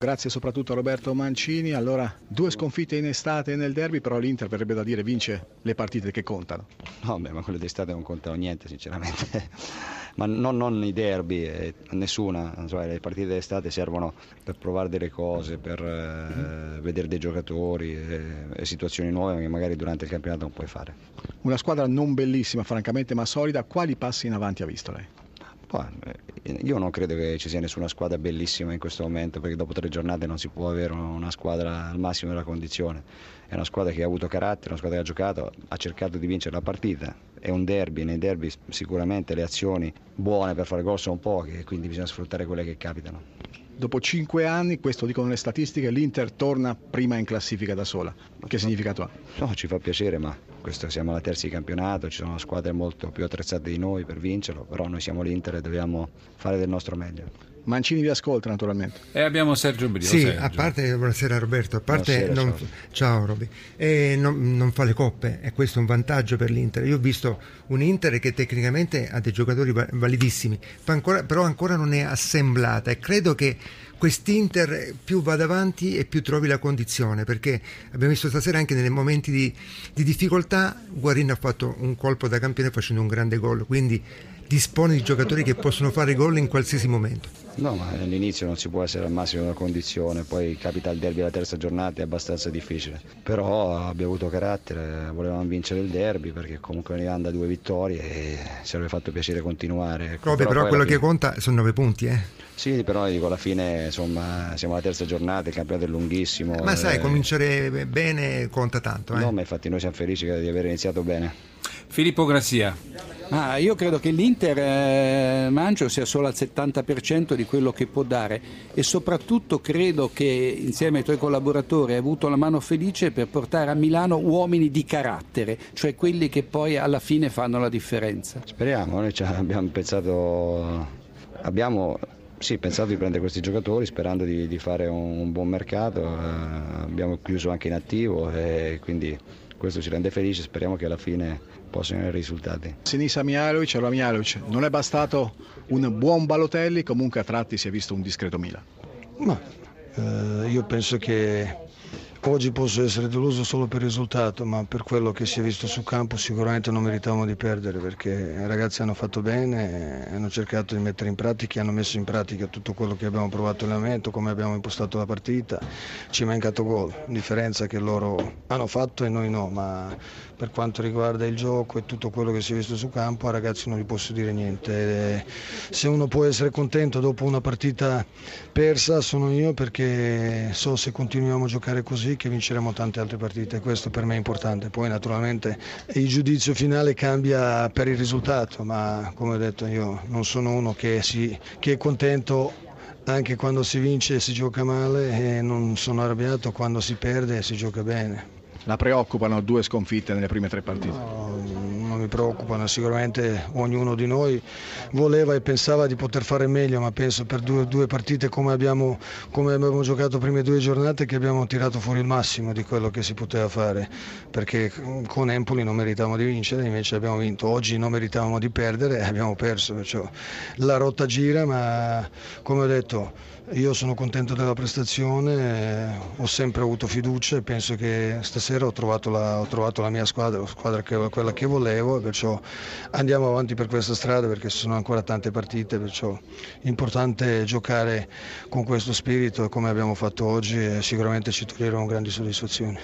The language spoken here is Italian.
Grazie soprattutto a Roberto Mancini. Allora, due sconfitte in estate nel derby, però l'Inter verrebbe da dire vince le partite che contano. No, beh, ma quelle d'estate non contano niente, sinceramente. ma non, non i derby, eh, nessuna. Cioè, le partite d'estate servono per provare delle cose, per eh, vedere dei giocatori e, e situazioni nuove che magari durante il campionato non puoi fare. Una squadra non bellissima, francamente, ma solida. Quali passi in avanti ha visto lei? Io non credo che ci sia nessuna squadra bellissima in questo momento perché dopo tre giornate non si può avere una squadra al massimo della condizione. È una squadra che ha avuto carattere, una squadra che ha giocato, ha cercato di vincere la partita. È un derby, nei derby sicuramente le azioni buone per fare gol sono poche, quindi bisogna sfruttare quelle che capitano. Dopo cinque anni, questo dicono le statistiche, l'Inter torna prima in classifica da sola. Che significato ha? No, ci fa piacere, ma questo siamo alla terza di campionato, ci sono squadre molto più attrezzate di noi per vincerlo, però noi siamo l'Inter e dobbiamo fare del nostro meglio. Mancini vi ascolta naturalmente. E abbiamo Sergio Brio. Sì, Sergio. a parte, buonasera Roberto, a parte Buonasera, non, ciao. ciao Roby, e non, non fa le coppe e questo è un vantaggio per l'Inter. Io ho visto un Inter che tecnicamente ha dei giocatori va- validissimi, però ancora non è assemblata e credo che quest'Inter più vada avanti e più trovi la condizione perché abbiamo visto stasera anche nei momenti di, di difficoltà Guarin ha fatto un colpo da campione facendo un grande gol, quindi dispone di giocatori che possono fare gol in qualsiasi momento. No, ma all'inizio non si può essere al massimo della condizione, poi capita il derby la terza giornata, è abbastanza difficile. Però abbiamo avuto carattere, volevamo vincere il derby perché comunque venivamo da due vittorie e ci avrebbe fatto piacere continuare. Ecco, Roby, però poi quello che fine- conta sono nove punti, eh. Sì, però dico, alla fine insomma siamo alla terza giornata, il campionato è lunghissimo. Ma sai, eh, cominciare bene conta tanto. Eh? No, ma infatti noi siamo felici di aver iniziato bene. Filippo Grassia. Ah, io credo che l'Inter eh, Mangio sia solo al 70% di quello che può dare e soprattutto credo che insieme ai tuoi collaboratori hai avuto la mano felice per portare a Milano uomini di carattere, cioè quelli che poi alla fine fanno la differenza. Speriamo, noi abbiamo pensato, abbiamo sì, pensato di prendere questi giocatori sperando di, di fare un, un buon mercato, eh, abbiamo chiuso anche in attivo e quindi questo ci rende felici, speriamo che alla fine possano avere risultati. Sinisa Mihailovic, allora Mihailovic, non è bastato un buon Balotelli, comunque a tratti si è visto un discreto Milan. Ma eh, io penso che oggi posso essere deluso solo per il risultato, ma per quello che si è visto sul campo sicuramente non meritavamo di perdere perché i ragazzi hanno fatto bene, hanno cercato di mettere in pratica, hanno messo in pratica tutto quello che abbiamo provato all'allenamento, come abbiamo impostato la partita. Ci è mancato gol, differenza che loro hanno fatto e noi no, ma per quanto riguarda il gioco e tutto quello che si è visto sul campo, ai ragazzi non gli posso dire niente. E se uno può essere contento dopo una partita persa sono io perché so se continuiamo a giocare così che vinceremo tante altre partite, questo per me è importante. Poi naturalmente il giudizio finale cambia per il risultato, ma come ho detto io non sono uno che, si, che è contento anche quando si vince e si gioca male e non sono arrabbiato quando si perde e si gioca bene. La preoccupano due sconfitte nelle prime tre partite. No, preoccupano, sicuramente ognuno di noi voleva e pensava di poter fare meglio, ma penso per due, due partite come abbiamo, come abbiamo giocato prime due giornate che abbiamo tirato fuori il massimo di quello che si poteva fare, perché con Empoli non meritavamo di vincere, invece abbiamo vinto, oggi non meritavamo di perdere e abbiamo perso, perciò la rotta gira, ma come ho detto io sono contento della prestazione, ho sempre avuto fiducia e penso che stasera ho trovato la, ho trovato la mia squadra, la squadra che, quella che volevo perciò andiamo avanti per questa strada perché ci sono ancora tante partite, perciò è importante giocare con questo spirito come abbiamo fatto oggi e sicuramente ci toglieremo grandi soddisfazioni.